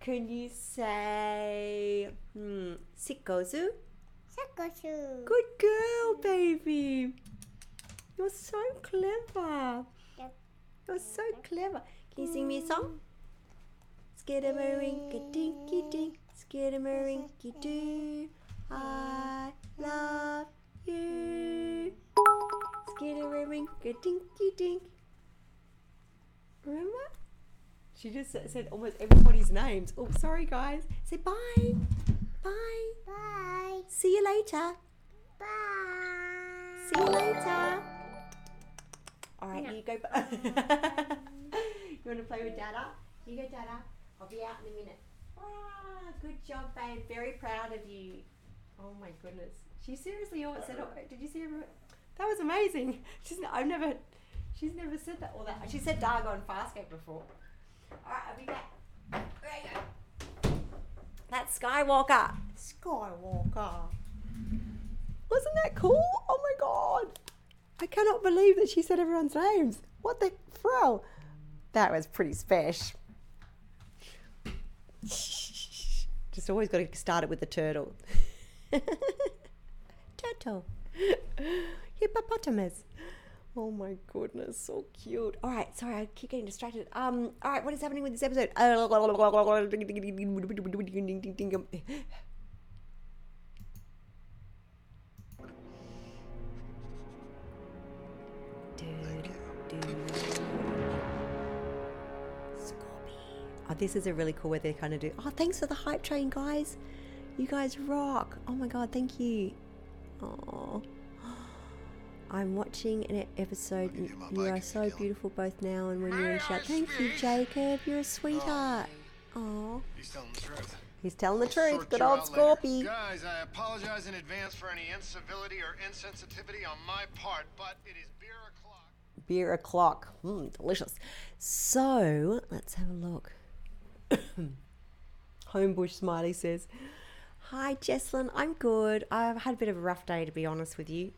Can you say hmm, sikozu?
Sakosu.
Good girl, baby. You're so clever.
Yep.
You're so clever. Can you sing me a song? Skidamarinka dinky dink, skidamarinky doo. I love you. Skidamarinka dinky dink. Remember? She just said almost everybody's names. Oh, sorry, guys. Say bye. Bye.
Bye.
See you later.
Bye.
See you later. All right, you go. you want to play with Dada? You go, Dada. I'll be out in a minute. Ah, good job, babe. Very proud of you. Oh my goodness. She seriously always said, oh, "Did you see her?" That was amazing. She's. I've never. She's never said that. All that. She said Dargo and Farscape before. All right, I'll be back. There you go. That's Skywalker. Skywalker. Wasn't that cool? Oh my god. I cannot believe that she said everyone's names. What the fro? That was pretty special. Just always got to start it with the turtle. turtle. Hippopotamus. Oh my goodness, so cute. All right, sorry, I keep getting distracted. Um, all right, what is happening with this episode? Oh, this is a really cool way they kind of do. Oh, thanks for the hype train, guys. You guys rock. Oh my god, thank you. Oh, I'm watching an episode.
Let me get my
You are so beautiful both now and when you're in shout. Thank you, Jacob. You're a sweetheart. Oh,
He's telling the truth.
he's telling the truth. Good old. Scorpy.
Guys, I apologize in advance for any incivility or insensitivity on my part, but it is beer o'clock.
beer o'clock. Mm, delicious. So let's have a look. Homebush Smiley says, Hi Jesslyn, I'm good. I've had a bit of a rough day to be honest with you.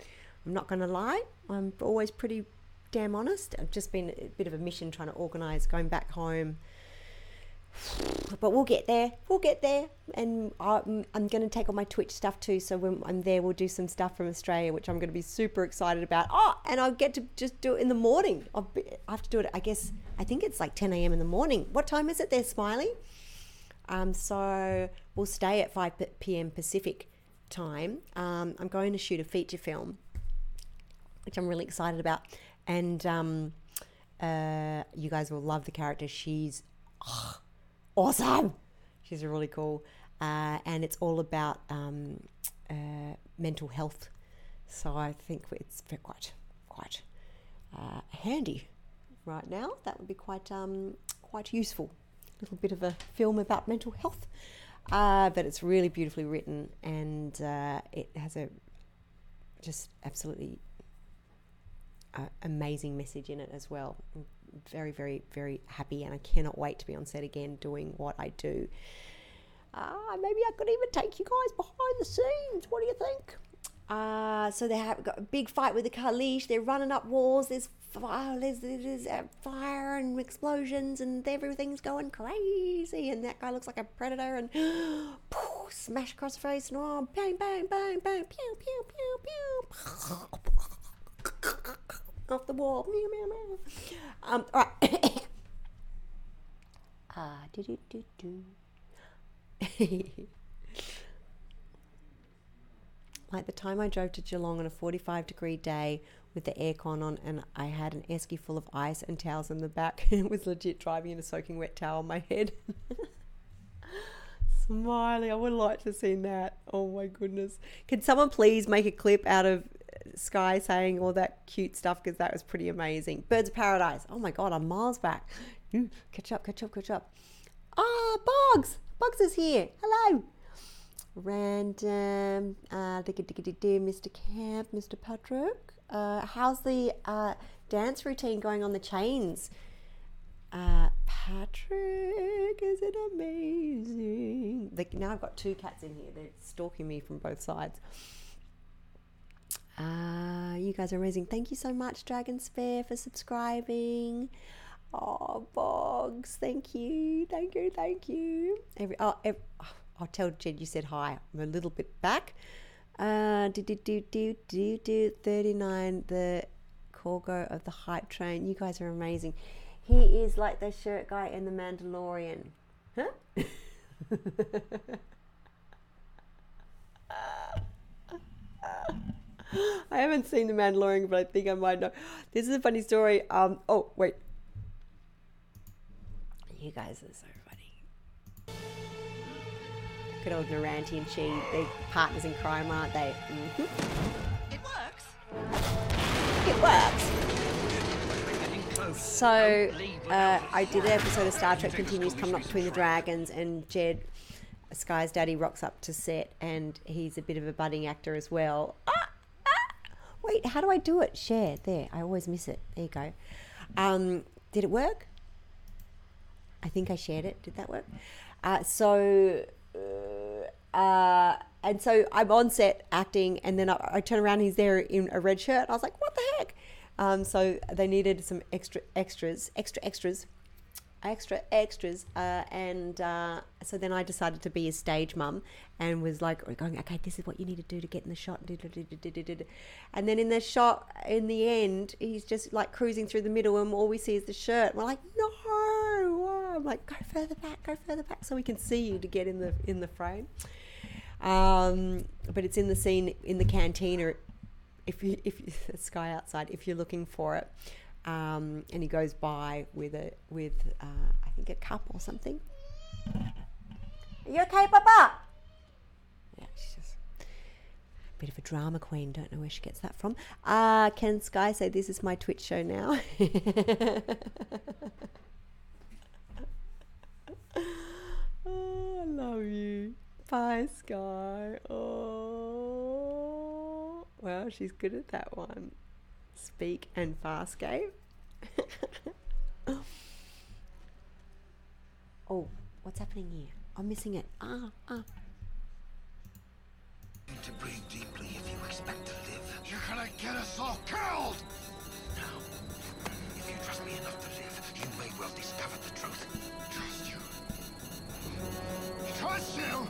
I'm not going to lie. I'm always pretty damn honest. I've just been a bit of a mission trying to organise going back home. But we'll get there. We'll get there. And I'm, I'm going to take all my Twitch stuff too. So when I'm there, we'll do some stuff from Australia, which I'm going to be super excited about. Oh, and I'll get to just do it in the morning. I'll be, I have to do it, I guess, I think it's like 10 a.m. in the morning. What time is it there, Smiley? Um, so we'll stay at 5 p.m. Pacific time. Um, I'm going to shoot a feature film, which I'm really excited about. And um, uh, you guys will love the character. She's ah, awesome. She's really cool. Uh, and it's all about um, uh, mental health. So I think it's quite, quite uh, handy right now. That would be quite, um, quite useful. A little bit of a film about mental health. Uh, but it's really beautifully written and uh, it has a just absolutely amazing message in it as well. I'm very, very, very happy, and I cannot wait to be on set again doing what I do. Uh, maybe I could even take you guys behind the scenes. What do you think? Uh, so they have got a big fight with the Kalish. They're running up walls. There's fire, there's, there's uh, fire and explosions, and everything's going crazy. And that guy looks like a predator, and poof, smash across the face, and oh, bang, bang, bang, bang, pew, pew, pew, pew, off the wall. Meow, meow, meow. Um, all right. Ah, do do do do. like the time I drove to Geelong on a 45 degree day with the aircon on and I had an esky full of ice and towels in the back and it was legit driving in a soaking wet towel on my head. Smiley, I would like to have seen that. Oh my goodness. Can someone please make a clip out of Sky saying all that cute stuff because that was pretty amazing. Birds of Paradise. Oh my god, I'm miles back. Ooh, catch up, catch up, catch up. Ah, Boggs! Boggs is here. Hello. Random, uh, Mr. Camp, Mr. Patrick. Uh, how's the uh, dance routine going on the chains? Uh, Patrick, is it amazing? Like now I've got two cats in here. They're stalking me from both sides. Uh, you guys are amazing. Thank you so much, Dragon Spare, for subscribing. Oh, Boggs, thank you, thank you, thank you. Every, oh, ev I'll tell Jed you said hi. I'm a little bit back. Uh, do, do, do, do, do, do, 39, the Corgo of the Hype Train. You guys are amazing. He is like the shirt guy in The Mandalorian. Huh? I haven't seen The Mandalorian, but I think I might know. This is a funny story. Um, oh, wait. You guys are so funny. Good old Naranti and she, they're partners in crime, aren't they? hmm
It works.
It works. So, uh, I did an episode of Star Trek Continues Come Not Between the Dragons, and Jed, Sky's daddy, rocks up to set, and he's a bit of a budding actor as well. Ah. Wait, how do I do it? Share there. I always miss it. There you go. Um, did it work? I think I shared it. Did that work? Uh, so, uh, uh, and so I'm on set acting, and then I, I turn around, he's there in a red shirt. I was like, what the heck? Um, so they needed some extra extras, extra extras, extra extras, uh, and uh, so then I decided to be a stage mum and was like going, okay, this is what you need to do to get in the shot, and then in the shot, in the end, he's just like cruising through the middle, and all we see is the shirt. We're like, no. I'm like, go further back, go further back, so we can see you to get in the in the frame. Um, but it's in the scene in the cantina if you if you, the sky outside if you're looking for it um, and he goes by with a with uh, I think a cup or something are you okay papa yeah she's just a Bit of a drama queen. Don't know where she gets that from. Uh, can Sky say this is my Twitch show now? oh, I love you. Bye, Sky. Oh, well, she's good at that one. Speak and Farscape. oh, what's happening here? I'm missing it. Ah, ah.
To breathe deeply if you expect to live.
You're gonna get us all killed!
Now, if you trust me enough to live, you may well discover the truth.
Trust you. Trust you?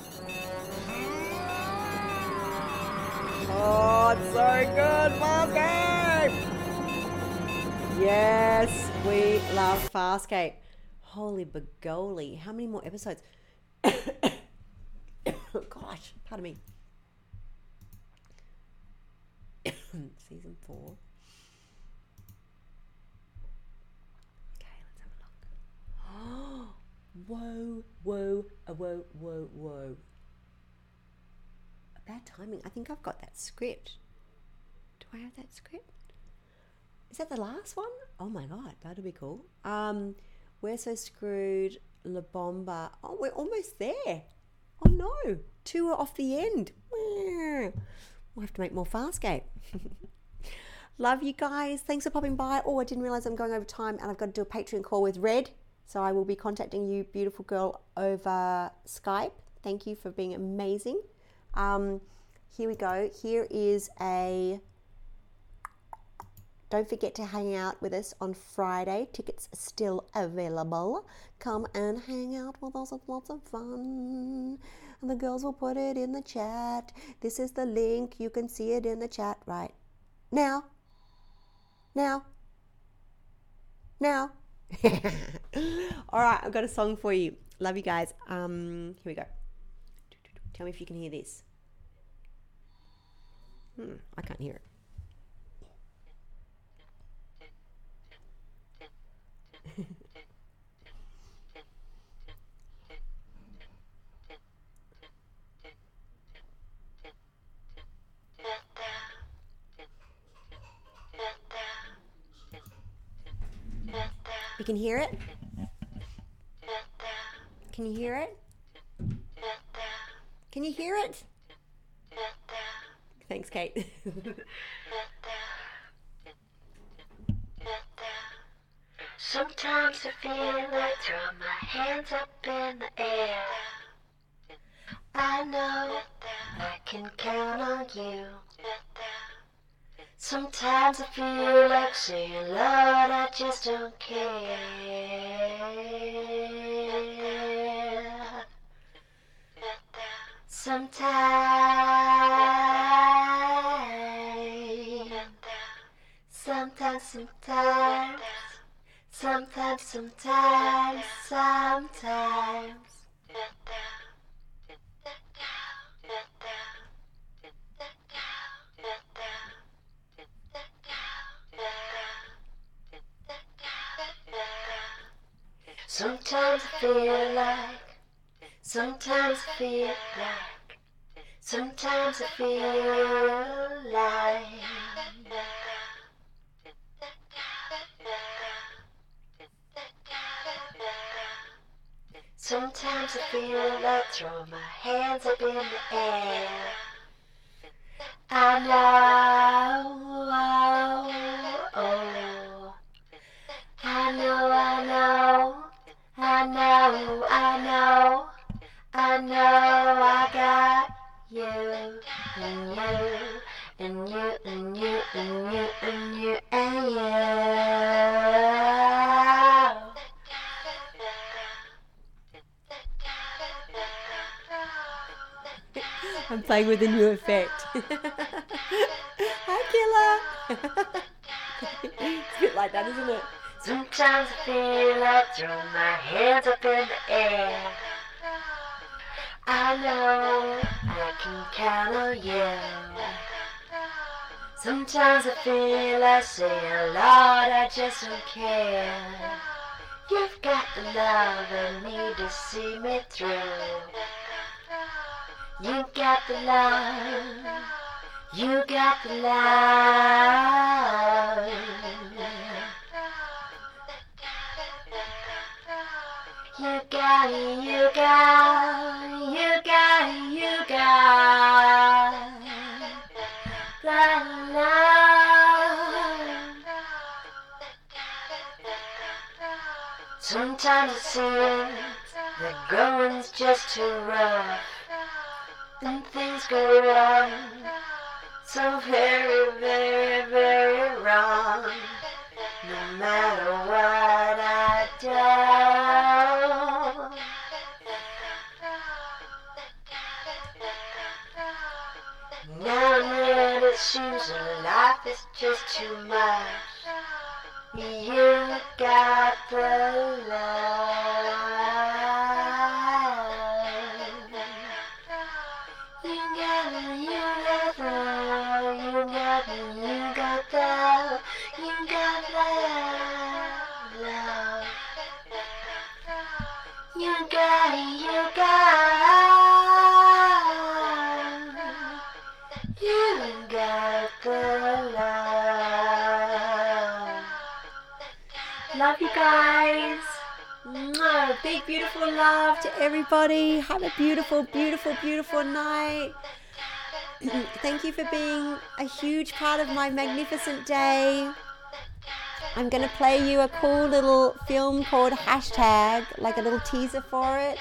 Oh, it's so good, Farscape! Yes, we love Farscape. Holy begoli. How many more episodes? Gosh, pardon me. Season four. Okay, let's have a look. whoa, whoa, uh, whoa, whoa, whoa. Bad timing. I think I've got that script. Do I have that script? Is that the last one? Oh my god, that'll be cool. Um, we're so screwed. La Bomba. Oh, we're almost there. Oh no, two are off the end. We'll have to make more Farscape. Love you guys. Thanks for popping by. Oh, I didn't realize I'm going over time and I've got to do a Patreon call with Red. So I will be contacting you, beautiful girl, over Skype. Thank you for being amazing. Um, here we go. Here is a. Don't forget to hang out with us on Friday. Tickets are still available. Come and hang out with us. It's lots of fun. And the girls will put it in the chat. This is the link. You can see it in the chat right now. Now. Now. All right, I've got a song for you. Love you guys. Um, here we go. Tell me if you can hear this. Hmm, I can't hear it. You can hear it? Can you hear it? Can you hear it? Thanks, Kate.
Sometimes I feel like throwing my hands up in the air. I know I can count on you. Sometimes I feel like saying, Lord, I just don't care. Sometimes, sometimes, sometimes, sometimes, sometimes, sometimes. Sometimes I feel like, sometimes I feel like, sometimes I feel like. Sometimes I feel like throwing my hands up in the air. I know, oh, oh. I know, I know, I know, I know, I know I got you, and you, and you, and you, and you, and you, and you.
I'm playing with a new effect. Hi, Killer. it's a bit like that, isn't it?
Sometimes I feel like throw my hands up in the air. I know I can count on you. Sometimes I feel like saying, Lord, I just don't care. You've got the love I need to see me through. You got the love, You got the love. You got it, you got it, you got it, you got the love. Sometimes it seems that going's just too rough, and things go wrong, so very, very, very wrong. No matter what I do. Now and it seems life is just too much. You got the love. Love you
guys. Big, beautiful love to everybody. Have a beautiful, beautiful, beautiful night. Thank you for being a huge part of my magnificent day. I'm going to play you a cool little film called Hashtag, like a little teaser for it.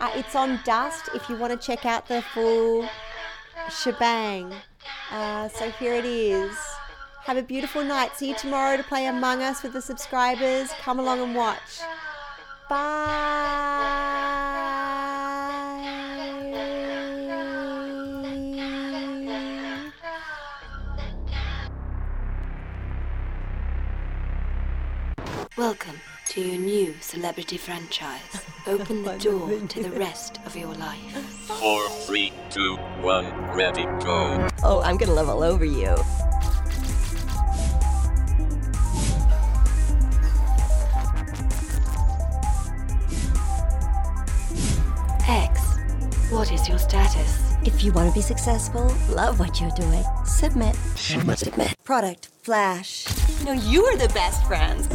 Uh, it's on Dust if you want to check out the full shebang. Uh, so here it is. Have a beautiful night. See you tomorrow to play Among Us with the subscribers. Come along and watch. Bye.
Welcome to your new celebrity franchise. Open the door to the rest of your life.
Four, three, two, one, ready, go.
Oh, I'm gonna love all over you.
X, what is your status?
If you want to be successful, love what you're doing, submit. Submit. Product Flash. No, you are the best friends.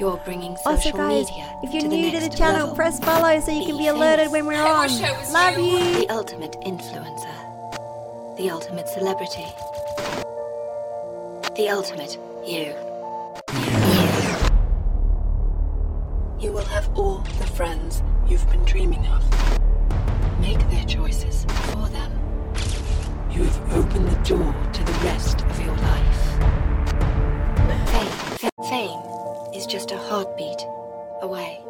You're bringing social
Also, guys,
media
if you're
to the
new to the channel,
level.
press follow so you can be alerted when we're on. Love you.
The ultimate influencer. The ultimate celebrity. The ultimate you.
You will have all the friends you've been dreaming of. Make their choices for them. You have opened the door to the rest of your life.
Fame. Fame is just a heartbeat away.